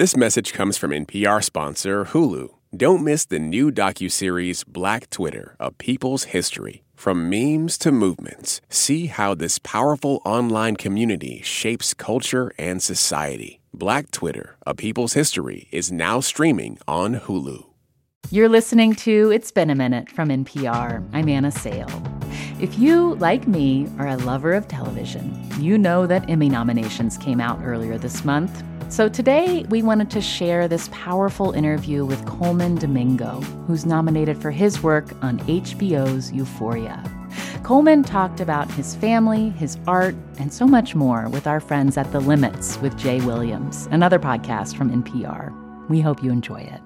This message comes from NPR sponsor Hulu. Don't miss the new docuseries Black Twitter, A People's History. From memes to movements, see how this powerful online community shapes culture and society. Black Twitter, A People's History is now streaming on Hulu. You're listening to It's Been a Minute from NPR. I'm Anna Sale. If you, like me, are a lover of television, you know that Emmy nominations came out earlier this month. So today, we wanted to share this powerful interview with Colman Domingo, who's nominated for his work on HBO's Euphoria. Colman talked about his family, his art, and so much more with our friends at The Limits with Jay Williams, another podcast from NPR. We hope you enjoy it.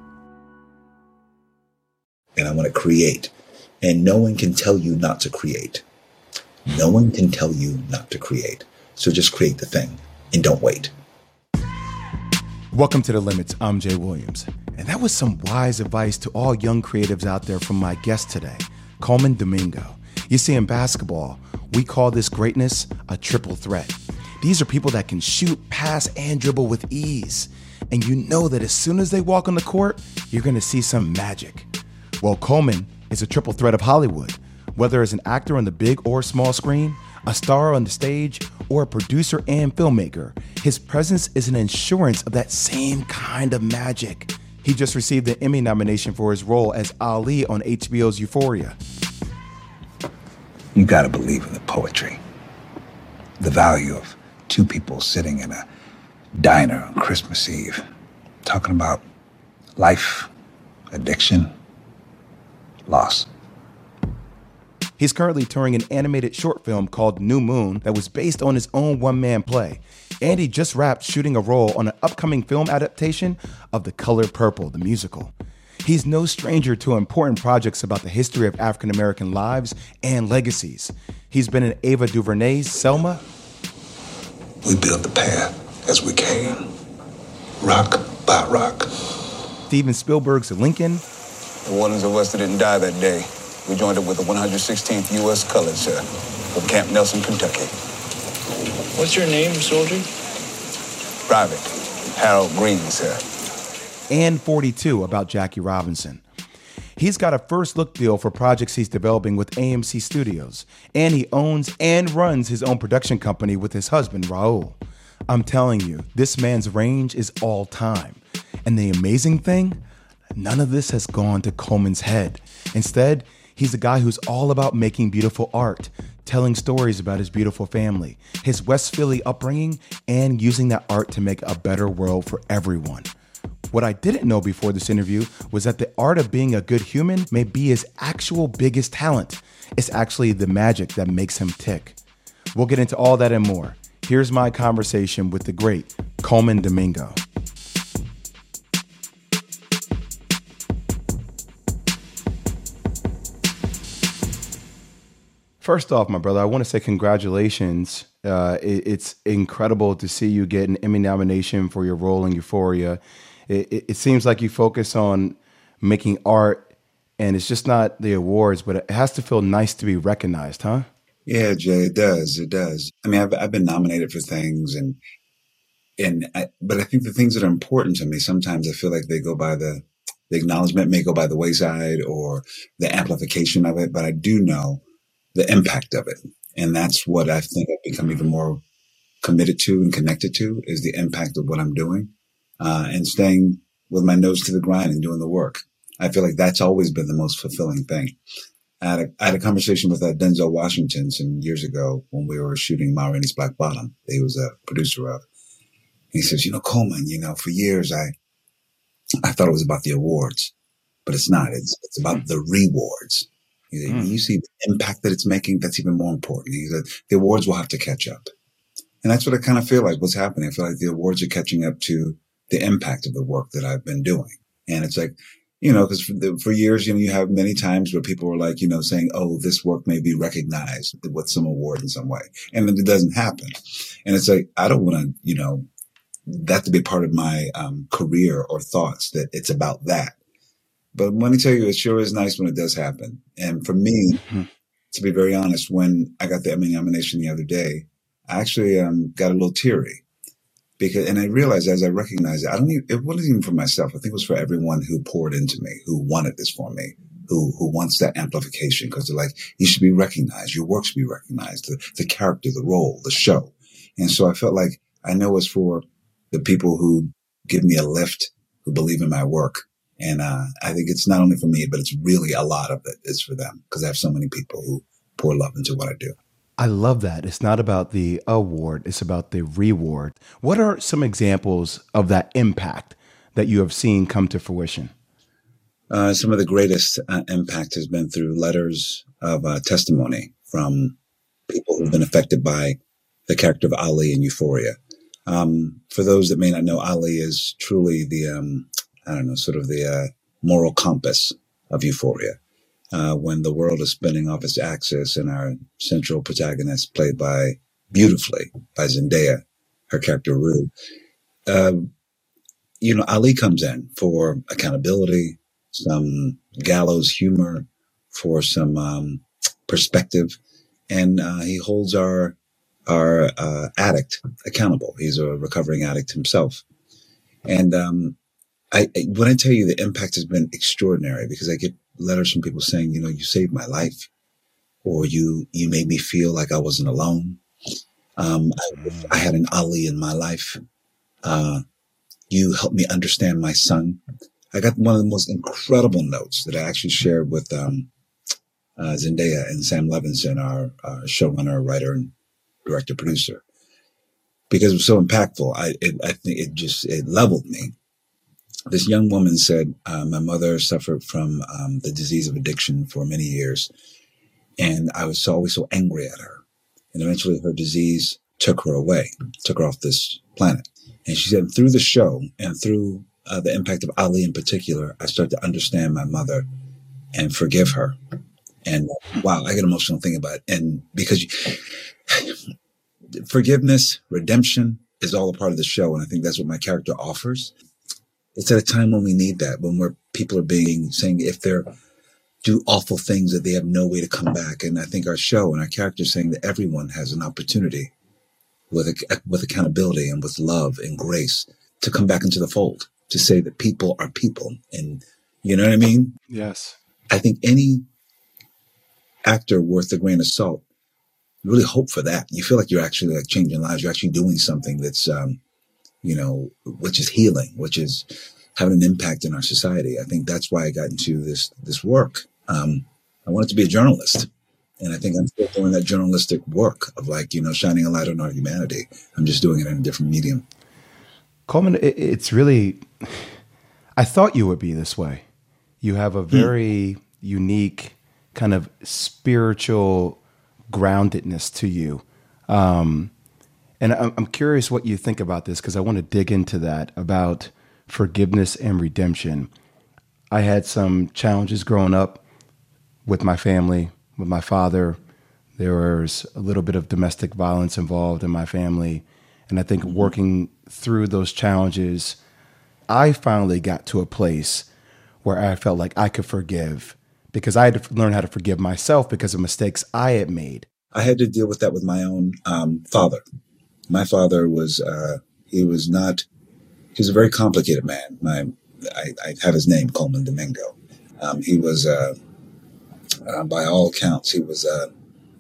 And I want to create. And no one can tell you not to create. No one can tell you not to create. So just create the thing and don't wait. Welcome to The Limits. I'm Jay Williams. And that was some wise advice to all young creatives out there from my guest today, Colman Domingo. You see, in basketball, we call this greatness a triple threat. These are people that can shoot, pass, and dribble with ease. And you know that as soon as they walk on the court, you're going to see some magic. Well, Colman is a triple threat of Hollywood. Whether as an actor on the big or small screen, a star on the stage, or a producer and filmmaker, his presence is an insurance of that same kind of magic. He just received an Emmy nomination for his role as Ali on HBO's Euphoria. You got to believe in the poetry, the value of two people sitting in a diner on Christmas Eve, talking about life, addiction, loss. He's currently touring an animated short film called New Moon that was based on his own one man play. And he just wrapped shooting a role on an upcoming film adaptation of The Color Purple, the musical. He's no stranger to important projects about the history of African American lives and legacies. He's been in Ava DuVernay's Selma. We built the path as we came, rock by rock. Steven Spielberg's Lincoln. The ones of West didn't die that day. We joined up with the 116th U.S. Colored, sir, from Camp Nelson, Kentucky. What's your name, soldier? Private Harold Green, sir. And 42 about Jackie Robinson. He's got a first look deal for projects he's developing with AMC Studios, and he owns and runs his own production company with his husband, Raul. I'm telling you, this man's range is all time. And the amazing thing, none of this has gone to Colman's head. Instead, He's a guy who's all about making beautiful art, telling stories about his beautiful family, his West Philly upbringing, and using that art to make a better world for everyone. What I didn't know before this interview was that the art of being a good human may be his actual biggest talent. It's actually the magic that makes him tick. We'll get into all that and more. Here's my conversation with the great Colman Domingo. First off, my brother, I want to say congratulations. Uh, it, it's incredible to see you get an Emmy nomination for your role in Euphoria. It, it, it, seems like you focus on making art, and it's just not the awards, but it has to feel nice to be recognized, huh? Yeah, Jay, it does. It does. I mean, I've, I've been nominated for things, and and I, but I think the things that are important to me sometimes I feel like they go by the the acknowledgement may go by the wayside or the amplification of it, but I do know the impact of it. And that's what I think I've become even more committed to and connected to is the impact of what I'm doing, uh, and staying with my nose to the grind and doing the work. I feel like that's always been the most fulfilling thing. I had a, I had a conversation with uh, Denzel Washington some years ago when we were shooting Ma Rainey's Black Bottom. He was a producer of. He says, you know, Colman, you know, for years I, I thought it was about the awards, but it's not. It's, it's about the rewards. Mm. You see the impact that it's making. That's even more important. He said the awards will have to catch up. And that's what I kind of feel like what's happening. I feel like the awards are catching up to the impact of the work that I've been doing. And it's like, you know, because for, for, years, you know, you have many times where people are like, you know, saying, oh, this work may be recognized with some award in some way. And it doesn't happen. And it's like, I don't want to, you know, that to be part of my um, career or thoughts that it's about that. But let me tell you, it sure is nice when it does happen. And for me, mm-hmm. to be very honest, when I got the Emmy nomination the other day, I actually um, got a little teary because, and I realized as I recognized it, I don't even, it wasn't even for myself. I think it was for everyone who poured into me, who wanted this for me, who, who wants that amplification because they're like, you should be recognized. Your work should be recognized. The, the character, the role, the show. And so I felt like I know it's for the people who give me a lift, who believe in my work. And, uh, I think it's not only for me, but it's really a lot of it is for them because I have so many people who pour love into what I do. I love that. It's not about the award, it's about the reward. What are some examples of that impact that you have seen come to fruition? Uh, some of the greatest uh, impact has been through letters of uh, testimony from people who've been affected by the character of Ali in Euphoria. Um, for those that may not know, Ali is truly the, um, I don't know, sort of the uh, moral compass of Euphoria uh, when the world is spinning off its axis and our central protagonist played by beautifully by Zendaya, her character Rue. Uh, you know, Ali comes in for accountability, some gallows humor, for some um, perspective, and uh, he holds our our uh, addict accountable. He's a recovering addict himself, and um, I, when I tell you the impact has been extraordinary because I get letters from people saying, you know, you saved my life, or you you made me feel like I wasn't alone. Um, I, I, had an Ali in my life. Uh, you helped me understand my son. I got one of the most incredible notes that I actually shared with um, uh, Zendaya and Sam Levinson, our, showrunner, writer, and director producer, because it was so impactful. I it, I think it just it leveled me this young woman said, uh, My mother suffered from um, the disease of addiction for many years. And I was always so angry at her. And eventually her disease took her away, took her off this planet. And she said, through the show and through uh, the impact of Ali in particular, I started to understand my mother and forgive her. And wow, I get emotional thinking about it. And because you, forgiveness, redemption is all a part of the show. And I think that's what my character offers it's at a time when we need that, when we're people are being saying if they're do awful things that they have no way to come back. And I think our show and our characters saying that everyone has an opportunity with with accountability and with love and grace to come back into the fold to say that people are people and you know what I mean? Yes. I think any actor worth a grain of salt really hope for that. You feel like you're actually like changing lives. You're actually doing something that's um, you know, which is healing, which is having an impact in our society. I think that's why I got into this this work. Um, I wanted to be a journalist, and I think I'm still doing that journalistic work of like you know shining a light on our humanity. I'm just doing it in a different medium. Colman, it's really. I thought you would be this way. You have a hmm. very hmm. unique kind of spiritual groundedness to you. Um, and I'm, curious what you think about this because I want to dig into that about forgiveness and redemption. I had some challenges growing up with my family, with my father. There was a little bit of domestic violence involved in my family. And I think mm-hmm. working through those challenges, I finally got to a place where I felt like I could forgive because I had to learn how to forgive myself because of mistakes I had made. I had to deal with that with my own um, father my father was uh, he was not he was a very complicated man. My I, I have his name Colman Domingo. Um, he was uh, uh, by all accounts he was uh,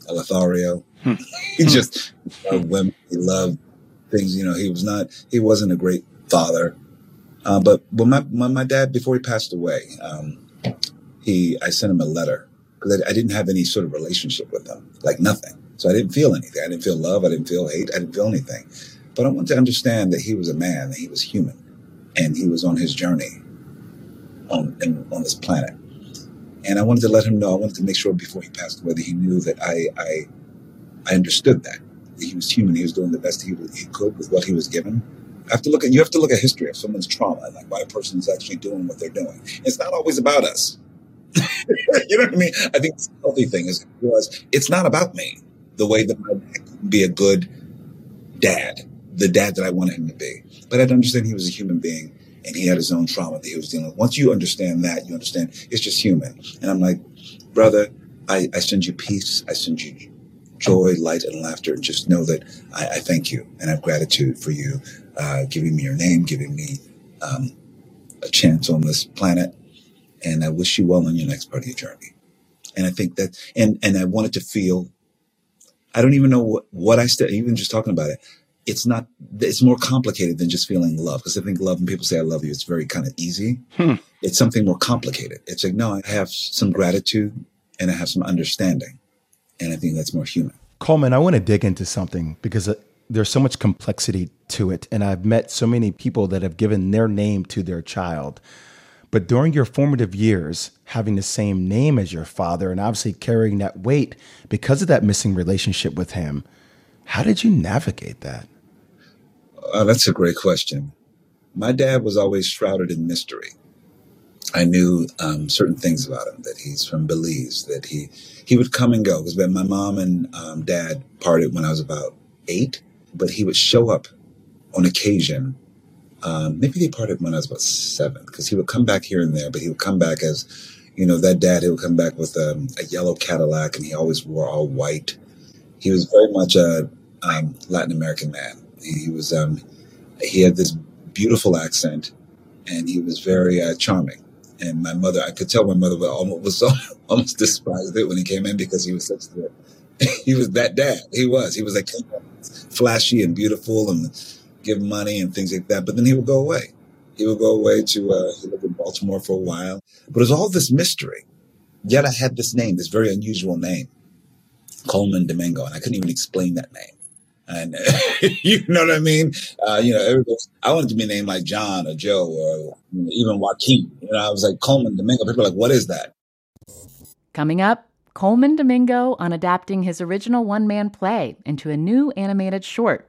a Lothario. Hmm. he just loved women. He loved things. You know, he was not he wasn't a great father. Uh, but when my when my dad before he passed away, um, he I sent him a letter because I, I didn't have any sort of relationship with him, like nothing. So I didn't feel anything. I didn't feel love. I didn't feel hate. I didn't feel anything. But I wanted to understand that he was a man, that he was human, and he was on his journey on in, on this planet. And I wanted to let him know. I wanted to make sure before he passed away that he knew that I I, I understood that. that he was human. He was doing the best he, he could with what he was given. I have to look at you have to look at history of someone's trauma, like why a person is actually doing what they're doing. It's not always about us. you know what I mean? I think the healthy thing is realize it's not about me the way that dad could be a good dad, the dad that I wanted him to be. But I'd understand he was a human being and he had his own trauma that he was dealing with. Once you understand that, you understand it's just human. And I'm like, brother, I, I send you peace. I send you joy, light, and laughter. And just know that I, I thank you and I have gratitude for you uh, giving me your name, giving me um, a chance on this planet. And I wish you well on your next part of your journey. And I think that, and, and I wanted to feel, I don't even know what, what I still, even just talking about it. It's not, it's more complicated than just feeling love. Cause I think love, when people say I love you, it's very kind of easy. Hmm. It's something more complicated. It's like, no, I have some gratitude and I have some understanding. And I think that's more human. Colman, I want to dig into something because uh, there's so much complexity to it. And I've met so many people that have given their name to their child. But during your formative years, having the same name as your father and obviously carrying that weight because of that missing relationship with him, how did you navigate that? Uh, that's a great question. My dad was always shrouded in mystery. I knew um, certain things about him that he's from Belize, that he he would come and go because my mom and um, dad parted when I was about eight, but he would show up on occasion. Um, maybe they parted when I was about seven because he would come back here and there, but he would come back as, you know, that dad. He would come back with um, a yellow Cadillac and he always wore all white. He was very much a um, Latin American man. He, was um, he had this beautiful accent and he was very uh, charming and my mother, I could tell my mother was almost, was almost despised it when he came in because he was such the, he was that dad. He was. He was like flashy and beautiful and give money and things like that. But then he would go away. He would go away to, uh, he lived in Baltimore for a while. But it was all this mystery. Yet I had this name, this very unusual name, Colman Domingo, and I couldn't even explain that name. And you know what I mean? Uh, you know, I wanted to be named like John or Joe or even Joaquin. You know, I was like Colman Domingo. People are like, what is that? Coming up, Colman Domingo on adapting his original one man play into a new animated short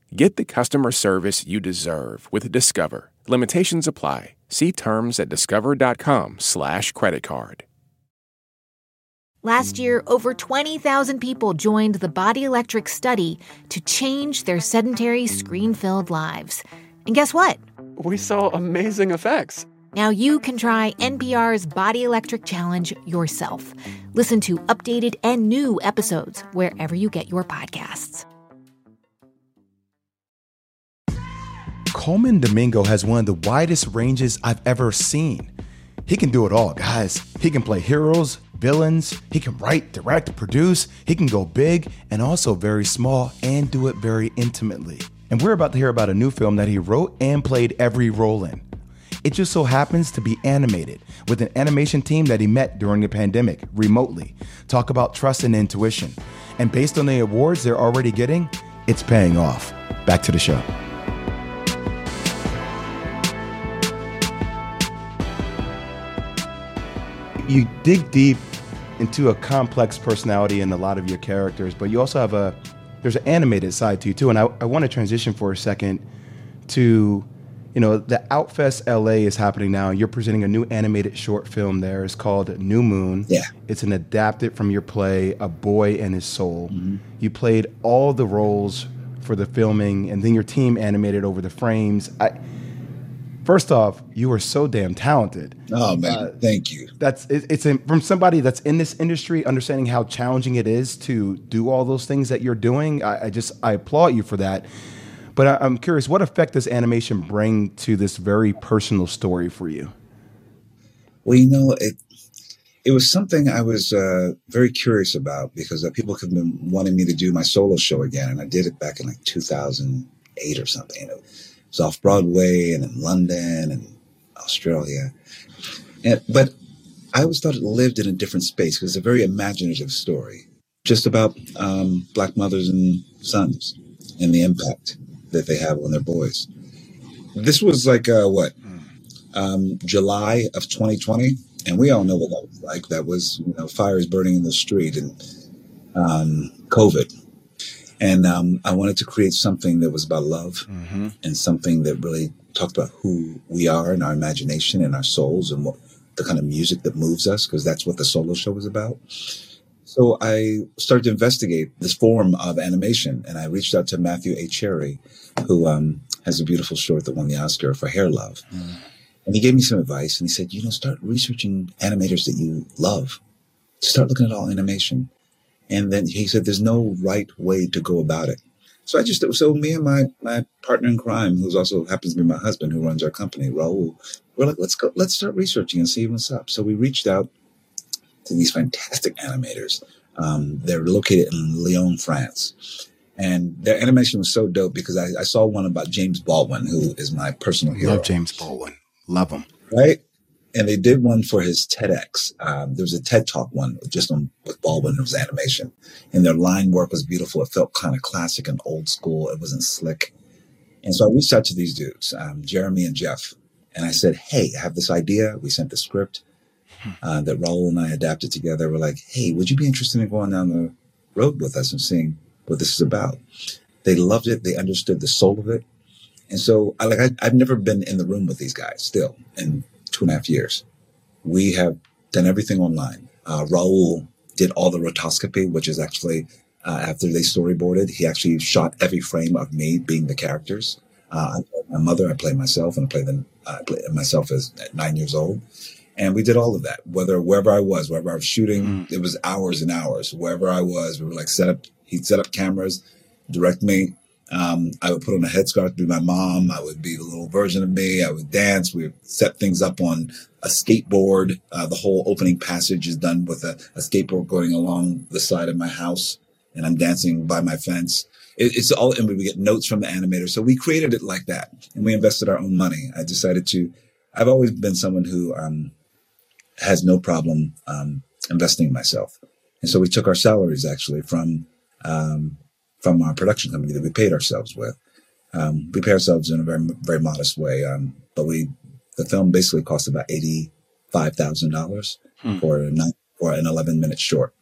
Get the customer service you deserve with Discover. Limitations apply. See terms at discover.com/slash credit card. Last year, over 20,000 people joined the Body Electric study to change their sedentary, screen filled lives. And guess what? We saw amazing effects. Now you can try NPR's Body Electric Challenge yourself. Listen to updated and new episodes wherever you get your podcasts. Colman Domingo has one of the widest ranges I've ever seen. He can do it all, guys. He can play heroes, villains, he can write, direct, produce, he can go big and also very small and do it very intimately. And we're about to hear about a new film that he wrote and played every role in. It just so happens to be animated with an animation team that he met during the pandemic remotely. Talk about trust and intuition. And based on the awards they're already getting, it's paying off. Back to the show. You dig deep into a complex personality in a lot of your characters, but you also have a there's an animated side to you too. And I, I want to transition for a second to, you know, the Outfest LA is happening now. You're presenting a new animated short film there. It's called New Moon. Yeah. It's an adapted from your play, A Boy and His Soul. Mm-hmm. You played all the roles for the filming, and then your team animated over the frames. I First off, you are so damn talented. Oh man, uh, thank you. That's it, it's in, from somebody that's in this industry, understanding how challenging it is to do all those things that you're doing. I, I just I applaud you for that. But I, I'm curious, what effect does animation bring to this very personal story for you? Well, you know, it it was something I was uh, very curious about because uh, people have been wanting me to do my solo show again, and I did it back in like 2008 or something. You know, was off Broadway and in London and Australia. And, but I always thought it lived in a different space because it's a very imaginative story, just about um, black mothers and sons and the impact that they have on their boys. This was like uh, what um, July of 2020, and we all know what that was like. That was you know fires burning in the street and um, COVID. And um, I wanted to create something that was about love mm-hmm. and something that really talked about who we are and our imagination and our souls and what the kind of music that moves us, because that's what the solo show was about. So I started to investigate this form of animation, and I reached out to Matthew A. Cherry, who um, has a beautiful short that won the Oscar for Hair Love. Mm. And he gave me some advice, and he said, you know, start researching animators that you love. Start looking at all animation. And then he said, there's no right way to go about it. So I just, so me and my, my partner in crime, who's also happens to be my husband, who runs our company, Raul, we're like, let's go, let's start researching and see what's up. So we reached out to these fantastic animators. Um, they're located in Lyon, France. And their animation was so dope because I, I, saw one about James Baldwin, who is my personal hero. Love James Baldwin. Love him. Right? And they did one for his TEDx. Um, there was a TED Talk one just on with Baldwin. It was animation, and their line work was beautiful. It felt kind of classic and old school. It wasn't slick. And so I reached out to these dudes, um, Jeremy and Jeff, and I said, "Hey, I have this idea." We sent the script uh, that Raul and I adapted together. We're like, "Hey, would you be interested in going down the road with us and seeing what this is about?" They loved it. They understood the soul of it. And so I like I, have never been in the room with these guys still in two and a half years. We have done everything online. Uh, Raul did all the rotoscopy, which is actually uh, after they storyboarded, he actually shot every frame of me being the characters. Uh, my mother, I play myself, and I play them. I play myself as at nine years old, and we did all of that. Whether wherever I was, wherever I was shooting, mm. it was hours and hours. Wherever I was, we were like set up. He'd set up cameras, direct me. Um, I would put on a headscarf to be my mom. I would be a little version of me. I would dance. We would set things up on a skateboard. Uh, the whole opening passage is done with a, a, skateboard going along the side of my house, and I'm dancing by my fence. It, it's all, and we get notes from the animator. So we created it like that, and we invested our own money. I decided to. I've always been someone who um, has no problem um, investing in myself, and so we took our salaries actually from um, from our production company that we paid ourselves with. Um, we pay ourselves in a very very modest way, um, but we the film basically cost about eighty five thousand dollars hmm. for a nine, for an eleven minute short.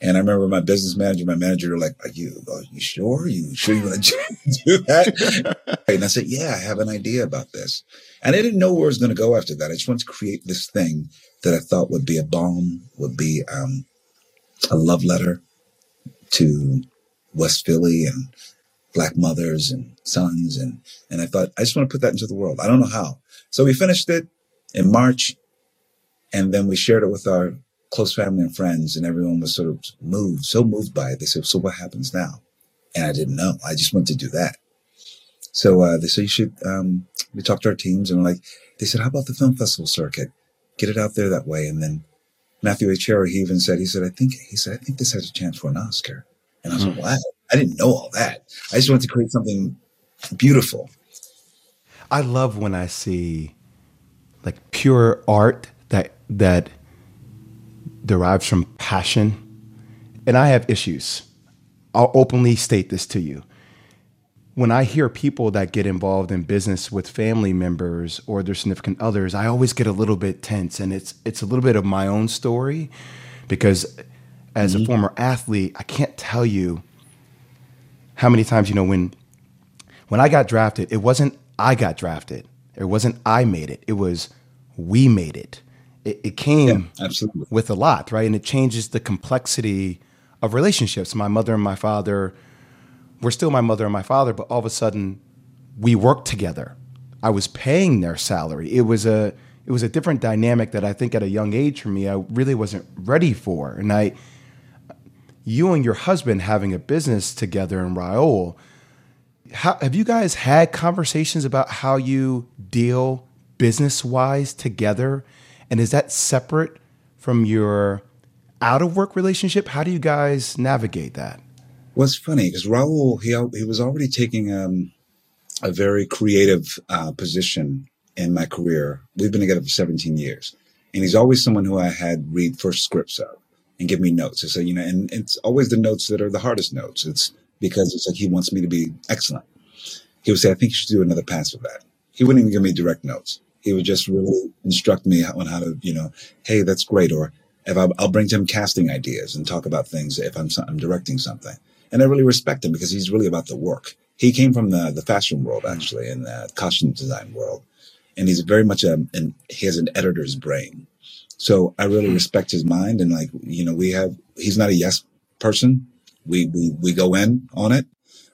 And I remember my business manager, my manager, were like, "Are you are you sure? Are you sure you want to do that?" and I said, "Yeah, I have an idea about this." And I didn't know where it was going to go after that. I just wanted to create this thing that I thought would be a bomb, would be um, a love letter to West Philly and black mothers and sons. And, and I thought, I just want to put that into the world. I don't know how. So we finished it in March and then we shared it with our close family and friends and everyone was sort of moved, so moved by it. They said, so what happens now? And I didn't know. I just wanted to do that. So, uh, they said, you should, um, we talked to our teams and like, they said, how about the film festival circuit? Get it out there that way. And then Matthew H. Cherry, he even said, he said, I think, he said, I think this has a chance for an Oscar. And I was mm-hmm. like, wow, I didn't know all that. I just wanted to create something beautiful. I love when I see like pure art that that derives from passion. And I have issues. I'll openly state this to you. When I hear people that get involved in business with family members or their significant others, I always get a little bit tense and it's it's a little bit of my own story because as mm-hmm. a former athlete, I can't tell you how many times you know when when I got drafted, it wasn't I got drafted. It wasn't I made it. It was we made it. It, it came yeah, absolutely. with a lot, right? And it changes the complexity of relationships. My mother and my father were still my mother and my father, but all of a sudden we worked together. I was paying their salary. It was a it was a different dynamic that I think at a young age for me I really wasn't ready for. And I you and your husband having a business together in Raul, how, have you guys had conversations about how you deal business wise together? And is that separate from your out of work relationship? How do you guys navigate that? It's funny because Raul, he, he was already taking um, a very creative uh, position in my career. We've been together for 17 years. And he's always someone who I had read first scripts of and give me notes. So, you know, and it's always the notes that are the hardest notes. It's because it's like he wants me to be excellent. He would say, I think you should do another pass of that. He wouldn't even give me direct notes. He would just really instruct me on how to, you know, hey, that's great. Or if I, will bring to him casting ideas and talk about things if I'm, I'm directing something. And I really respect him because he's really about the work. He came from the, the fashion world, actually, in the costume design world. And he's very much a, and he has an editor's brain. So I really hmm. respect his mind. And like, you know, we have, he's not a yes person. We, we, we go in on it,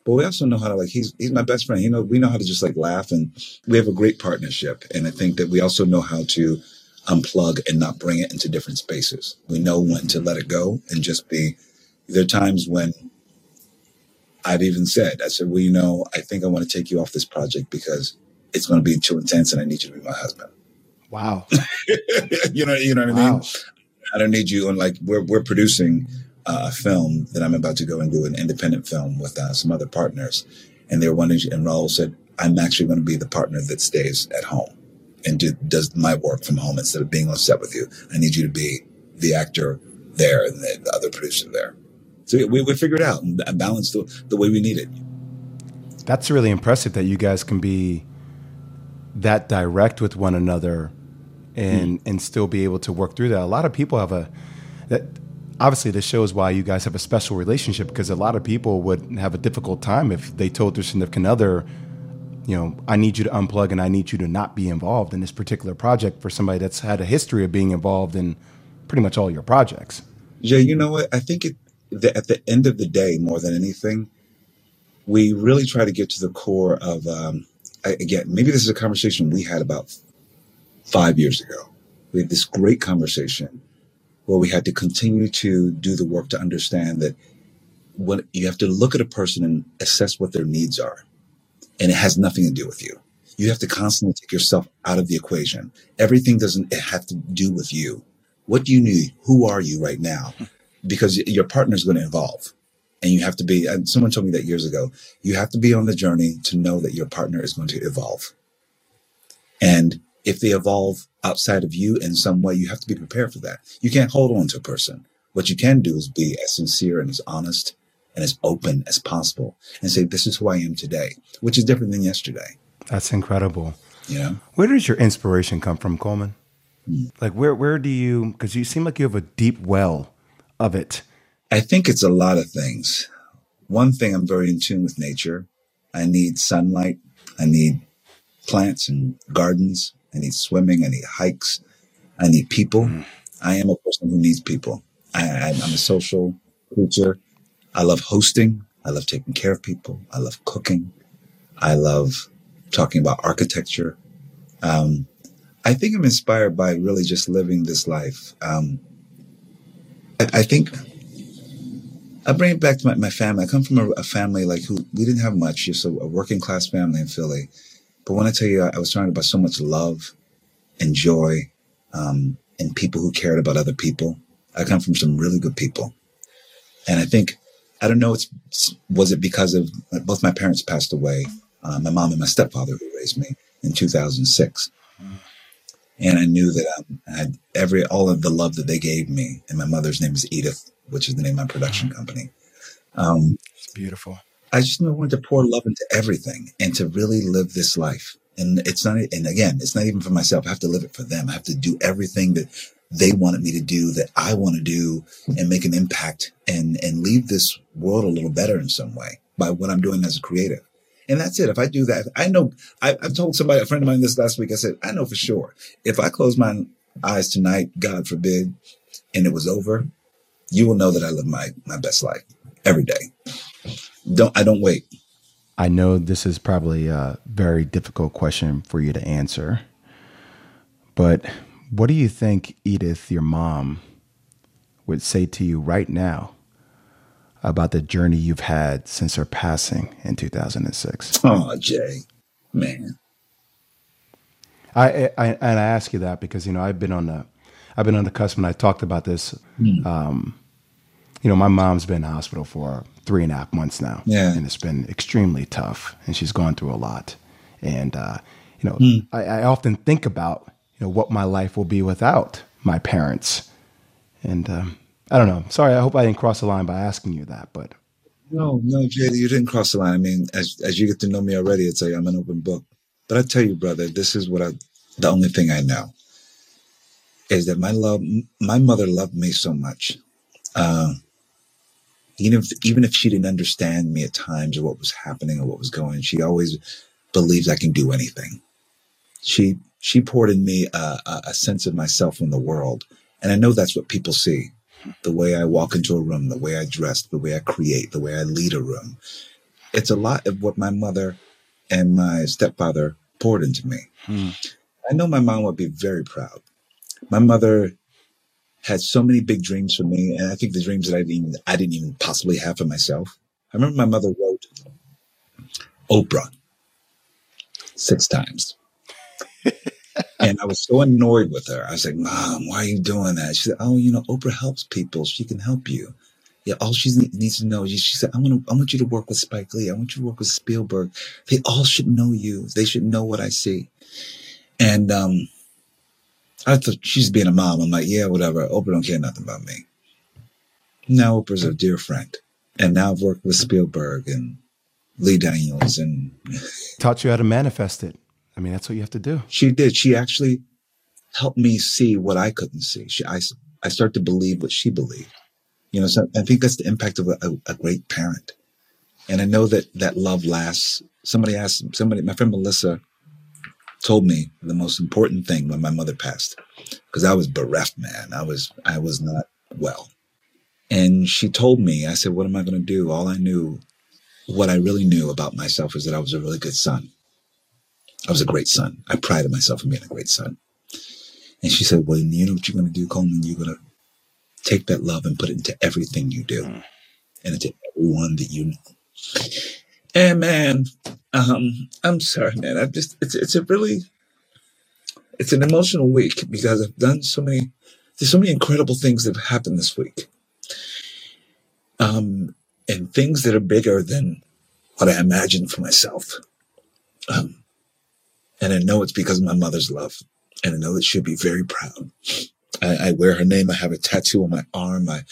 but we also know how to like, he's, he's my best friend. You know, we know how to just like laugh and we have a great partnership. And I think that we also know how to unplug and not bring it into different spaces. We know when to let it go and just be, there are times when I've even said, I said, well, you know, I think I want to take you off this project because it's going to be too intense and I need you to be my husband. Wow. you know, you know what wow. I mean? I don't need you. And like, we're, we're producing a film that I'm about to go and do an independent film with uh, some other partners. And they were wondering, and Raul said, I'm actually going to be the partner that stays at home and do, does my work from home instead of being on set with you. I need you to be the actor there and the, the other producer there. So we, we figured out and balanced the, the way we need it. That's really impressive that you guys can be that direct with one another and mm. and still be able to work through that. A lot of people have a that obviously this shows why you guys have a special relationship because a lot of people would have a difficult time if they told their significant other, you know, I need you to unplug and I need you to not be involved in this particular project for somebody that's had a history of being involved in pretty much all your projects. Yeah, you know what? I think it the, at the end of the day, more than anything, we really try to get to the core of, um, again, maybe this is a conversation we had about five years ago. We had this great conversation where we had to continue to do the work to understand that when you have to look at a person and assess what their needs are, and it has nothing to do with you. You have to constantly take yourself out of the equation. Everything doesn't have to do with you. What do you need? Who are you right now? because your partner is going to evolve and you have to be and someone told me that years ago you have to be on the journey to know that your partner is going to evolve and if they evolve outside of you in some way you have to be prepared for that you can't hold on to a person what you can do is be as sincere and as honest and as open as possible and say this is who i am today which is different than yesterday that's incredible know where does your inspiration come from colman hmm. like where where do you because you seem like you have a deep well of it? I think it's a lot of things. One thing, I'm very in tune with nature. I need sunlight. I need plants and gardens. I need swimming. I need hikes. I need people. Mm. I am a person who needs people. I, am a social creature. I love hosting. I love taking care of people. I love cooking. I love talking about architecture. Um, I think I'm inspired by really just living this life. Um, I, I think I bring it back to my, my family. I come from a, a, family like who we didn't have much, just a, a, working class family in Philly. But when I tell you, I, was surrounded by so much love and joy, um, and people who cared about other people. I come from some really good people, and I think I don't know. It's was it because of both my parents passed away, uh, my mom and my stepfather who raised me in 2006 and I knew that um, I had every all of the love that they gave me. And my mother's name is Edith, which is the name of my production company. Um, it's beautiful. I just I wanted to pour love into everything and to really live this life. And it's not, and again, it's not even for myself. I have to live it for them. I have to do everything that they wanted me to do, that I want to do, and make an impact and and leave this world a little better in some way by what I'm doing as a creative. And that's it. If I do that, I know I, have told somebody, a friend of mine this last week, I said, I know for sure if I close my eyes tonight, God forbid, and it was over, you will know that I live my, my best life every day. Don't, I don't wait. I know this is probably a very difficult question for you to answer, but what do you think Edith, your mom, would say to you right now about the journey you've had since her passing in 2006. Oh, Jay, man. I, I and I ask you that because you know I've been on the I've been on the cusp and I talked about this. Mm. Um, you know, my mom's been in hospital for three and a half months now, yeah, and it's been extremely tough, and she's gone through a lot. And uh, you know, mm. I, I often think about you know what my life will be without my parents, and um, I don't know. Sorry, I hope I didn't cross the line by asking you that, but no, no, Jay, you didn't cross the line. I mean, as as you get to know me already, it's like I'm an open book. But I tell you, brother, this is what I. The only thing I know is that my love, my mother loved me so much. Uh, Even if, even if she didn't understand me at times or what was happening or what was going, she always believes I can do anything. She, she poured in me a, a, a sense of myself in the world. And I know that's what people see. The way I walk into a room, the way I dress, the way I create, the way I lead a room. It's a lot of what my mother and my stepfather poured into me. Hmm. I know my mom would be very proud. My mother had so many big dreams for me, and I think the dreams that I didn't even, I didn't even possibly have for myself. I remember my mother wrote Oprah six times. and I was so annoyed with her. I was like, Mom, why are you doing that? She said, Oh, you know, Oprah helps people. She can help you. Yeah, all she needs to know is she said, I want to, I want you to work with Spike Lee. I want you to work with Spielberg. They all should know you. They should know what I see. And um, I thought she's being a mom. I'm like, yeah, whatever. Oprah don't care nothing about me. Now Oprah's a dear friend. And now I've worked with Spielberg and Lee Daniels and taught you how to manifest it. I mean, that's what you have to do. She did. She actually helped me see what I couldn't see. She, I, I start to believe what she believed. You know, so I think that's the impact of a, a, a great parent. And I know that that love lasts. Somebody asked somebody, my friend Melissa told me the most important thing when my mother passed, because I was bereft, man. I was I was not well. And she told me, I said, What am I gonna do? All I knew, what I really knew about myself is that I was a really good son. I was a great son. I prided myself on being a great son. And she said, Well, you know what you're gonna do, Colman? You're gonna take that love and put it into everything you do mm. and into everyone that you know. And man, um, I'm sorry, man. I've just it's it's a really it's an emotional week because I've done so many there's so many incredible things that have happened this week. Um, and things that are bigger than what I imagined for myself. Um, and I know it's because of my mother's love. And I know that she'll be very proud. I, I wear her name. I have a tattoo on my arm. I,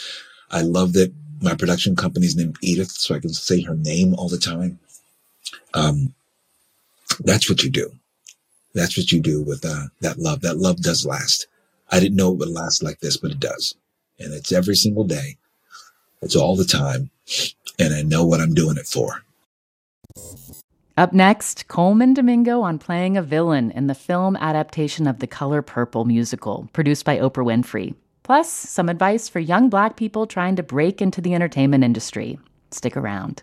I love that my production company's named Edith, so I can say her name all the time. Um, that's what you do. That's what you do with uh, that love. That love does last. I didn't know it would last like this, but it does. And it's every single day. It's all the time. And I know what I'm doing it for. Up next, Colman Domingo on playing a villain in the film adaptation of The Color Purple musical, produced by Oprah Winfrey. Plus, some advice for young black people trying to break into the entertainment industry. Stick around.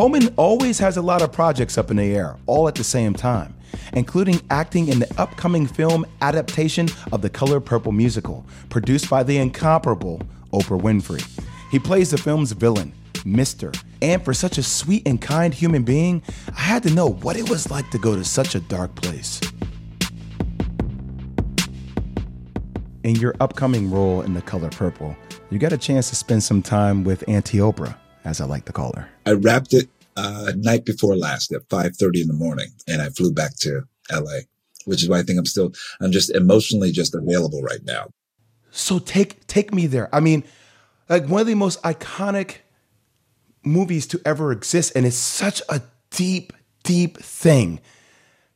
Colman always has a lot of projects up in the air, all at the same time, including acting in the upcoming film adaptation of the Color Purple musical, produced by the incomparable Oprah Winfrey. He plays the film's villain, Mister, and for such a sweet and kind human being, I had to know what it was like to go to such a dark place. In your upcoming role in The Color Purple, you got a chance to spend some time with Auntie Oprah as I like to call her. I wrapped it uh, night before last at 5.30 in the morning and I flew back to LA, which is why I think I'm still, I'm just emotionally just available right now. So take, take me there. I mean, like one of the most iconic movies to ever exist. And it's such a deep, deep thing.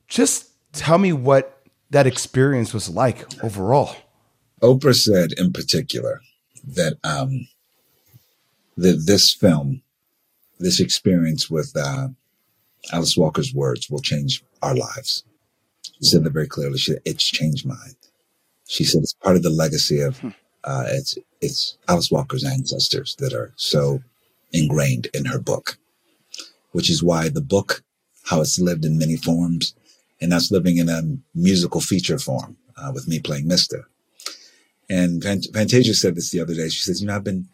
Just tell me what that experience was like overall. Oprah said in particular that um, that this film, this experience with uh, Alice Walker's words will change our lives. She said that very clearly. She said, it's changed mine. She said it's part of the legacy of hmm. uh, it's it's Alice Walker's ancestors that are so ingrained in her book, which is why the book, how it's lived in many forms, and that's living in a musical feature form uh, with me playing Mister. And Fantasia said this the other day. She says, you know, I've been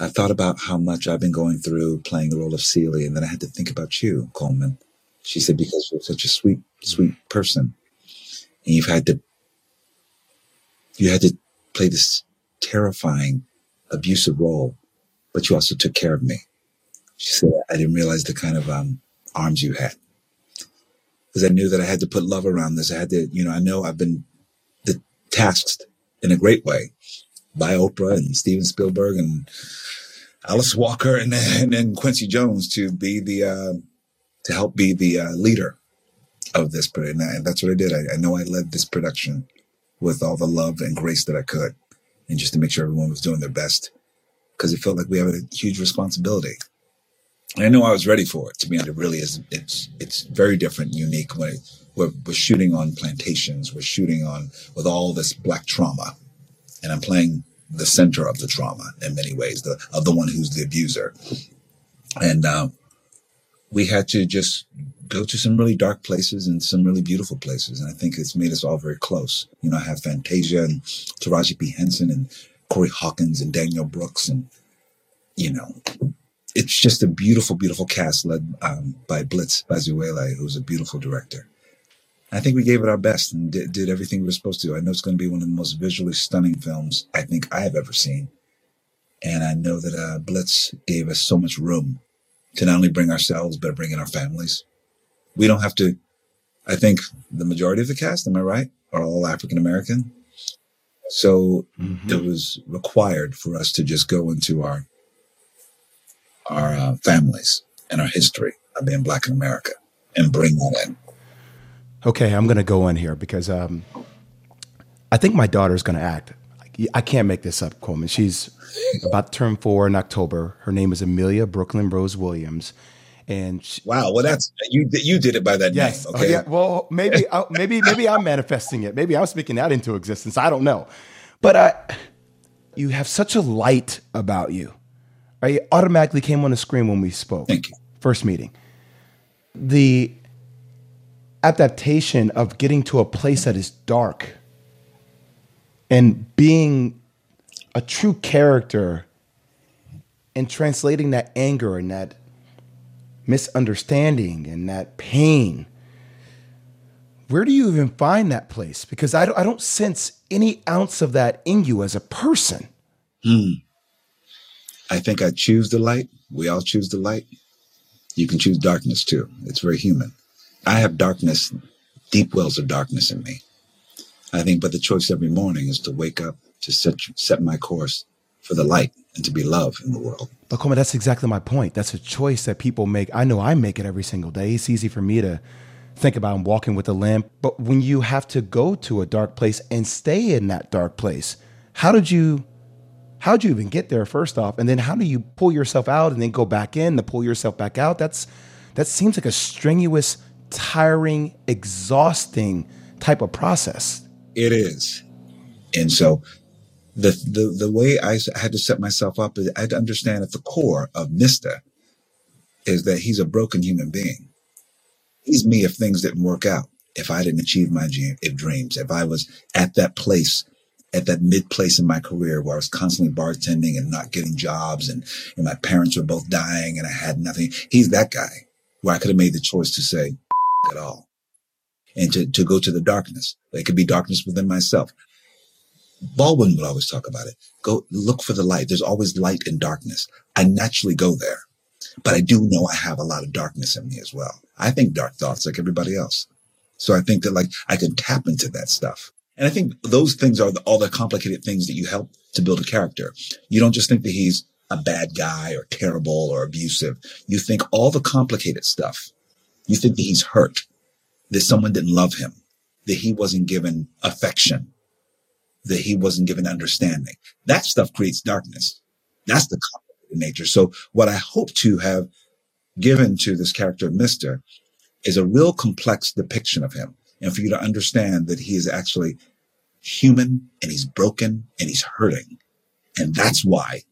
I thought about how much I've been going through playing the role of Celie, and then I had to think about you, Colman. She said, because you're such a sweet, sweet person. And you've had to, you had to play this terrifying, abusive role but you also took care of me. She said, I didn't realize the kind of um, arms you had. Because I knew that I had to put love around this. I had to, you know, I know I've been tasked in a great way by Oprah and Steven Spielberg and Alice Walker and, and, and Quincy Jones to be the, uh, to help be the uh, leader of this. And, and that's what I did. I, I know I led this production with all the love and grace that I could and just to make sure everyone was doing their best because it felt like we have a huge responsibility. And I know I was ready for it. To be honest, it really is. It's it's very different, unique. When it, we're, we're shooting on plantations, we're shooting on with all this black trauma, and I'm playing the center of the trauma in many ways, the of the one who's the abuser. And uh, we had to just go to some really dark places and some really beautiful places. And I think it's made us all very close. You know, I have Fantasia and Taraji P. Henson and Corey Hawkins and Danielle Brooks. And, you know, it's just a beautiful, beautiful cast led um, by Blitz Bazawule, who's a beautiful director. I think we gave it our best and did, did everything we were supposed to. I know it's going to be one of the most visually stunning films I think I have ever seen. And I know that uh, Blitz gave us so much room to not only bring ourselves, but bring in our families. We don't have to, I think the majority of the cast, am I right, are all African American. So mm-hmm. it was required for us to just go into our, our uh, families and our history of being black in America and bring that in. Okay, I'm going to go in here because um, I think my daughter's going to act. I can't make this up, Colman. She's about to turn four in October. Her name is Amelia Brooklyn Rose Williams. And she, wow, well, that's you. You did it by that yes. name. Okay. Oh, yeah. Well, maybe, maybe, maybe I'm manifesting it. Maybe I'm speaking that into existence. I don't know. But I, you have such a light about you. I automatically came on the screen when we spoke. Thank you. First meeting. The adaptation of getting to a place that is dark and being a true character and translating that anger and that misunderstanding and that pain. Where do you even find that place? Because i don't, I don't sense any ounce of that in you as a person. Hmm. i think i choose the light. We all choose the light. You can choose darkness too. It's very human I have darkness, deep wells of darkness in me. I think, but the choice every morning is to wake up, to set, set my course for the light and to be love in the world. But Colman, that's exactly my point. That's a choice that people make. I know I make it every single day. It's easy for me to think about I'm walking with a lamp. But when you have to go to a dark place and stay in that dark place, how did you how did you even get there first off? And then how do you pull yourself out and then go back in to pull yourself back out? That's that seems like a strenuous tiring, exhausting type of process. It is. And so the, the, the way I had to set myself up is I had to understand at the core of Mr. is that he's a broken human being. He's me if things didn't work out, if I didn't achieve my dreams, if I was at that place, at that mid place in my career where I was constantly bartending and not getting jobs and, and my parents were both dying and I had nothing. He's that guy where I could have made the choice to say, at all. And to, to go to the darkness. It could be darkness within myself. Baldwin would always talk about it. Go look for the light. There's always light in darkness. I naturally go there, but I do know I have a lot of darkness in me as well. I think dark thoughts like everybody else. So I think that like I can tap into that stuff. And I think those things are the, all the complicated things that you help to build a character. You don't just think that he's a bad guy or terrible or abusive. You think all the complicated stuff you think that he's hurt, that someone didn't love him, that he wasn't given affection, that he wasn't given understanding. That stuff creates darkness. That's the complicated nature. So what I hope to have given to this character Mister is a real complex depiction of him. And for you to understand that he is actually human and he's broken and he's hurting. And that's why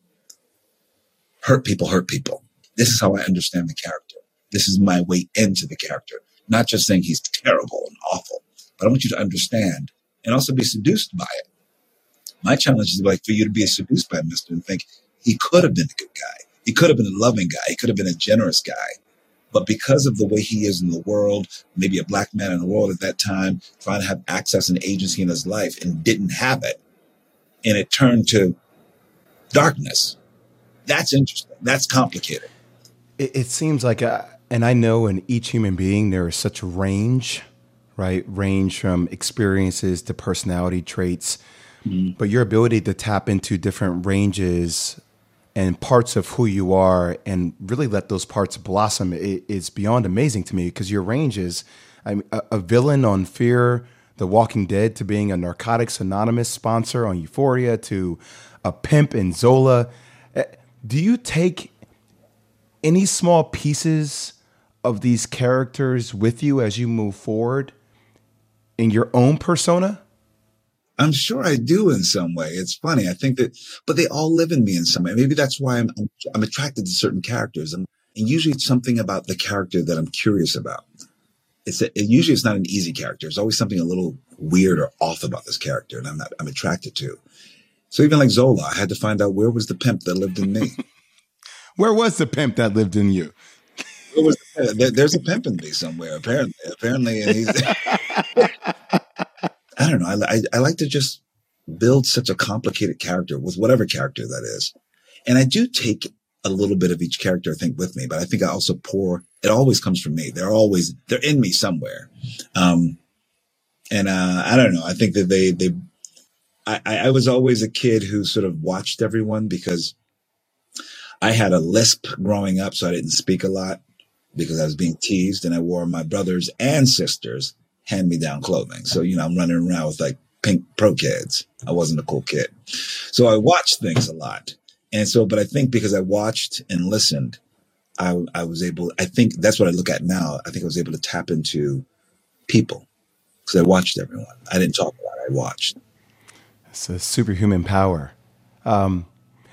hurt people hurt people. This is how I understand the character. This is my way into the character, not just saying he's terrible and awful, but I want you to understand and also be seduced by it. My challenge is like for you to be seduced by Mister and think he could have been a good guy. He could have been a loving guy. He could have been a generous guy. But because of the way he is in the world, maybe a black man in the world at that time, trying to have access and agency in his life and didn't have it, and it turned to darkness That's interesting. That's complicated. It, it seems like, a, and I know in each human being there is such a range, right? Range from experiences to personality traits. Mm-hmm. But your ability to tap into different ranges and parts of who you are and really let those parts blossom is beyond amazing to me because your range is I'm a, a villain on Fear the Walking Dead to being a Narcotics Anonymous sponsor on Euphoria to a pimp in Zola. Eh, do you take any small pieces of these characters with you as you move forward in your own persona? I'm sure I do in some way. It's funny. I think that, but they all live in me in some way. Maybe that's why I'm, I'm, I'm attracted to certain characters. And, and usually it's something about the character that I'm curious about it's a, it, usually it's not an easy character. There's always something a little weird or off about this character, and I'm not I'm attracted to. So even like Zola, I had to find out where was the pimp that lived in me. where was the pimp that lived in you? The, there, there's a pimp in me somewhere. Apparently, apparently, and he's. I don't know. I, I, I like to just build such a complicated character with whatever character that is, and I do take a little bit of each character, I think, with me, but I think I also pour, it always comes from me. They're always, they're in me somewhere. Um, and, uh, I don't know. I think that they, they, I, I was always a kid who sort of watched everyone because I had a lisp growing up. So I didn't speak a lot because I was being teased and I wore my brothers and sisters hand me down clothing. So, you know, I'm running around with like pink Pro-Keds. I wasn't a cool kid. So I watched things a lot. And so, but I think because I watched and listened, I, I was able, I think that's what I look at now. I think I was able to tap into people because I watched everyone. I didn't talk about it, I watched. It's a superhuman power. Um,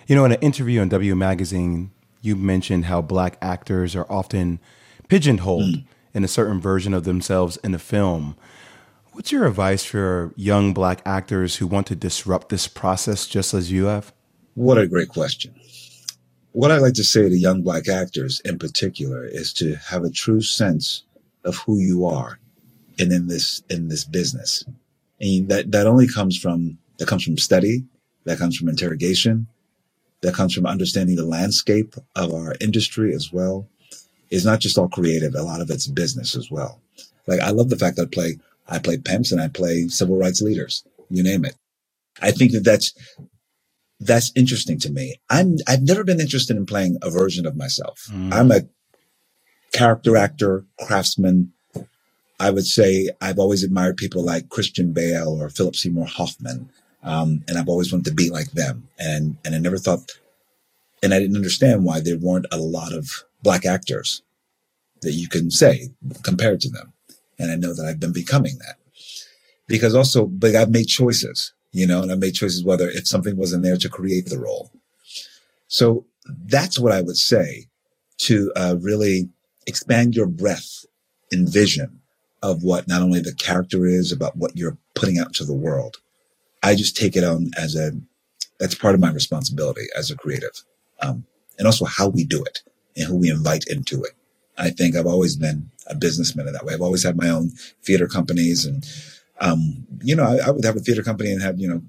you know, in an interview on W Magazine, you mentioned how black actors are often pigeonholed mm. in a certain version of themselves in a film. What's your advice for young black actors who want to disrupt this process just as you have? What a great question. What I like to say to young black actors in particular is to have a true sense of who you are and in this in this business. And that that only comes from that comes from study, that comes from interrogation, that comes from understanding the landscape of our industry as well. It's not just all creative, a lot of it's business as well. Like I love the fact that I play I play pimps and I play civil rights leaders, you name it. I think that that's that's interesting to me. I'm, I've never been interested in playing a version of myself. Mm. I'm a character actor, craftsman. I would say I've always admired people like Christian Bale or Philip Seymour Hoffman. Um, and I've always wanted to be like them. And, and I never thought, and I didn't understand why there weren't a lot of black actors that you can say compared to them. And I know that I've been becoming that because also, but I've made choices you know, and I've made choices whether if something wasn't there to create the role. So that's what I would say to uh, really expand your breadth and vision of what not only the character is about what you're putting out to the world. I just take it on as a, that's part of my responsibility as a creative. Um, and also how we do it and who we invite into it. I think I've always been a businessman in that way. I've always had my own theater companies and um, you know, I, I, would have a theater company and have, you know,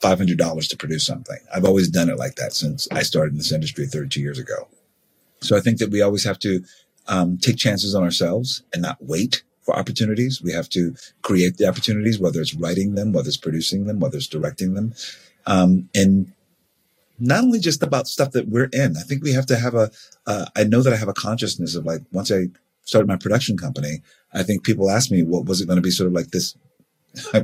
$500 to produce something. I've always done it like that since I started in this industry 32 years ago. So I think that we always have to um, take chances on ourselves and not wait for opportunities. We have to create the opportunities, whether it's writing them, whether it's producing them, whether it's directing them. Um, and not only just about stuff that we're in. I think we have to have a. Uh, I know that I have a consciousness of like, once I started my production company, I think people ask me, what was it going to be sort of like this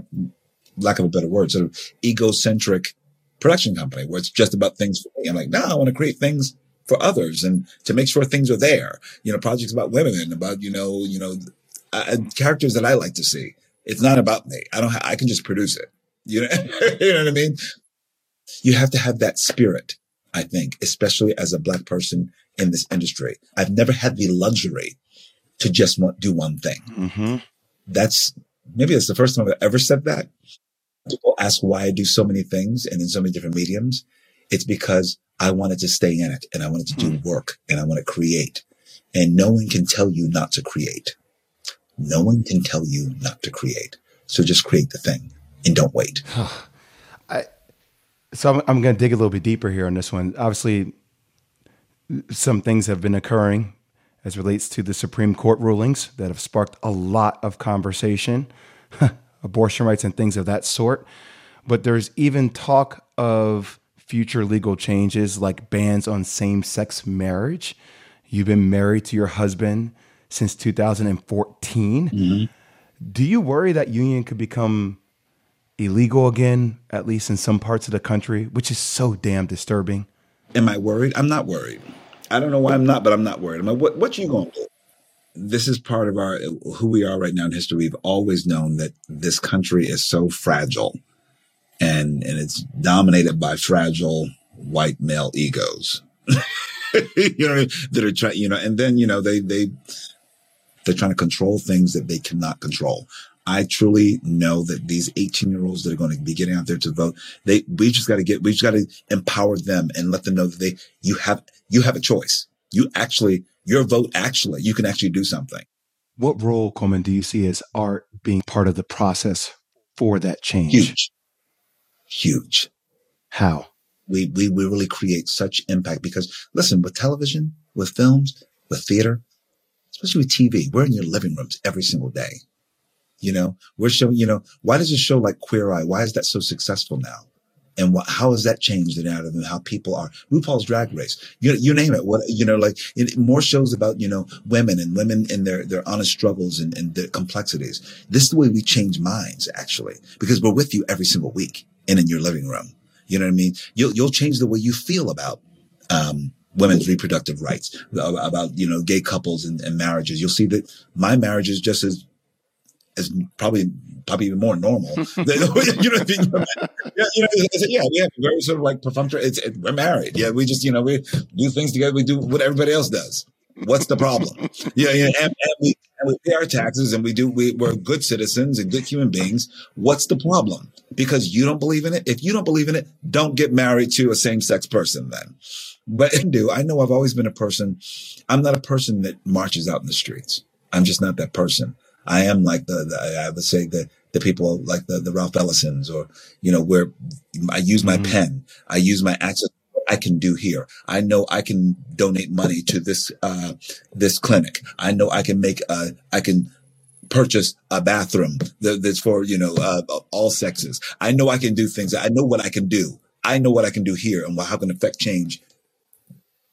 lack of a better word, sort of egocentric production company where it's just about things for me. I'm like, no, I want to create things for others and to make sure things are there. You know, projects about women and about, you know, you know, uh, characters that I like to see. It's not about me. I don't, ha- I can just produce it. You know, you know what I mean? You have to have that spirit, I think, especially as a black person in this industry. I've never had the luxury to just want, do one thing. Mm-hmm. That's maybe it's the first time I've ever said that. People ask why I do so many things and in so many different mediums. It's because I wanted to stay in it and I wanted to do hmm. work and I want to create. And no one can tell you not to create. No one can tell you not to create. So just create the thing and don't wait. I, so I'm, I'm going to dig a little bit deeper here on this one. Obviously, some things have been occurring as relates to the Supreme Court rulings that have sparked a lot of conversation, abortion rights and things of that sort. But there's even talk of future legal changes like bans on same sex marriage. You've been married to your husband since 2014. Mm-hmm. Do you worry that union could become illegal again, at least in some parts of the country, which is so damn disturbing? Am I worried? I'm not worried. I don't know why I'm not, but I'm not worried. I'm like, what, what you going to do? This is part of our who we are right now in history. We've always known that this country is so fragile, and and it's dominated by fragile white male egos. you know that are trying, you know, and then you know they they they're trying to control things that they cannot control. I truly know that these 18 year olds that are going to be getting out there to vote, they, we just got to get, we just got to empower them and let them know that they, you have, you have a choice. You actually, your vote actually, you can actually do something. What role, Colman, do you see as art being part of the process for that change? Huge. Huge. How? We, we, we really create such impact because listen, with television, with films, with theater, especially with TV, we're in your living rooms every single day. You know, we're showing, you know, why does a show like Queer Eye, why is that so successful now? And what, how has that changed the narrative and how people are? RuPaul's Drag Race, you you name it. What you know, like more shows about you know women and women and their their honest struggles and, and their complexities. This is the way we change minds, actually, because we're with you every single week and in your living room. You know what I mean? You'll you'll change the way you feel about um, women's reproductive rights, about you know gay couples and, and marriages. You'll see that my marriage is just as is probably probably even more normal. you know what I mean? Yeah, you know, yeah, we have very sort of like perfunctory. It's, it, we're married. Yeah, we just you know we do things together. We do what everybody else does. What's the problem? yeah, yeah, and, and, we and we pay our taxes and we do. We, we're good citizens and good human beings. What's the problem? Because you don't believe in it. If you don't believe in it, don't get married to a same sex person then. But do I know I've always been a person. I'm not a person that marches out in the streets. I'm just not that person. I am like the, the I would say the the people like the the Ralph Ellisons or you know where I use my mm-hmm. pen, I use my access. I can do here. I know I can donate money to this uh, this clinic. I know I can make uh, I can purchase a bathroom that's for you know uh, all sexes. I know I can do things. I know what I can do. I know what I can do here and how can affect change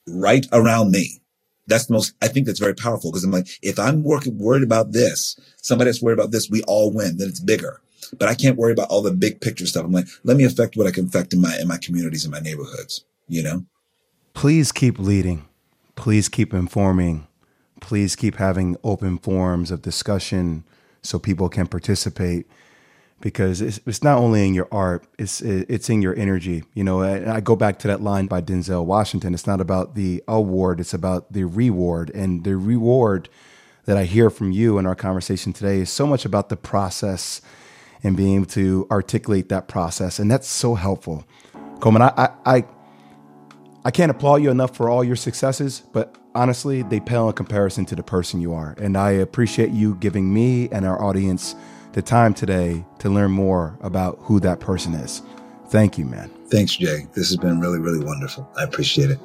right around me that's the most, I think that's very powerful because I'm like, if I'm working, worried about this, somebody that's worried about this, we all win, then it's bigger. But I can't worry about all the big picture stuff. I'm like, let me affect what I can affect in my, in my communities, in my neighborhoods, you know? Please keep leading. Please keep informing. Please keep having open forums of discussion so people can participate because it's, it's not only in your art, it's it's in your energy. You know, I, I go back to that line by Denzel Washington. It's not about the award; it's about the reward. And the reward that I hear from you in our conversation today is so much about the process and being able to articulate that process, and that's so helpful. Colman, I, I I can't applaud you enough for all your successes, but honestly, they pale in comparison to the person you are. And I appreciate you giving me and our audience the time today to learn more about who that person is. Thank you, man. Thanks, Jay. This has been really, really wonderful. I appreciate it.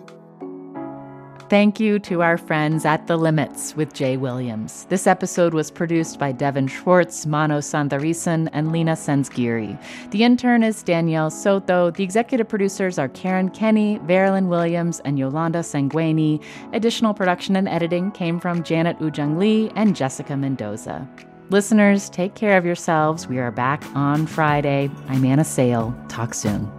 Thank you to our friends at The Limits with Jay Williams. This episode was produced by Devin Schwartz, Mano Sundaresan, and Lena Sensgiri. The intern is Danielle Soto. The executive producers are Karen Kenny, Veralyn Williams, and Yolanda Sangweni. Additional production and editing came from Janet Woojeong Lee and Jessica Mendoza. Listeners, take care of yourselves. We are back on Friday. I'm Anna Sale. Talk soon.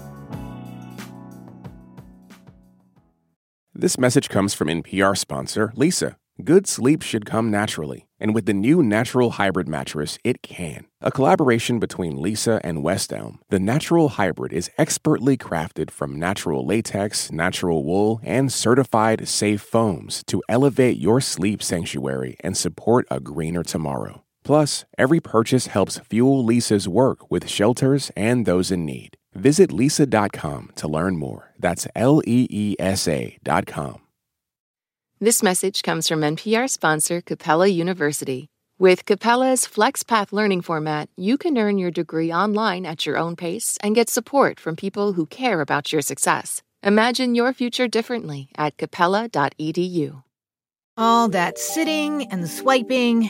This message comes from NPR sponsor Leesa. Good sleep should come naturally. And with the new Natural Hybrid mattress, it can. A collaboration between Leesa and West Elm, the Natural Hybrid is expertly crafted from natural latex, natural wool, and certified safe foams to elevate your sleep sanctuary and support a greener tomorrow. Plus, every purchase helps fuel Leesa's work with shelters and those in need. Visit leesa.com to learn more. That's L E E S A.com. This message comes from NPR sponsor Capella University. With Capella's FlexPath learning format, you can earn your degree online at your own pace and get support from people who care about your success. Imagine your future differently at capella.edu. All that sitting and swiping,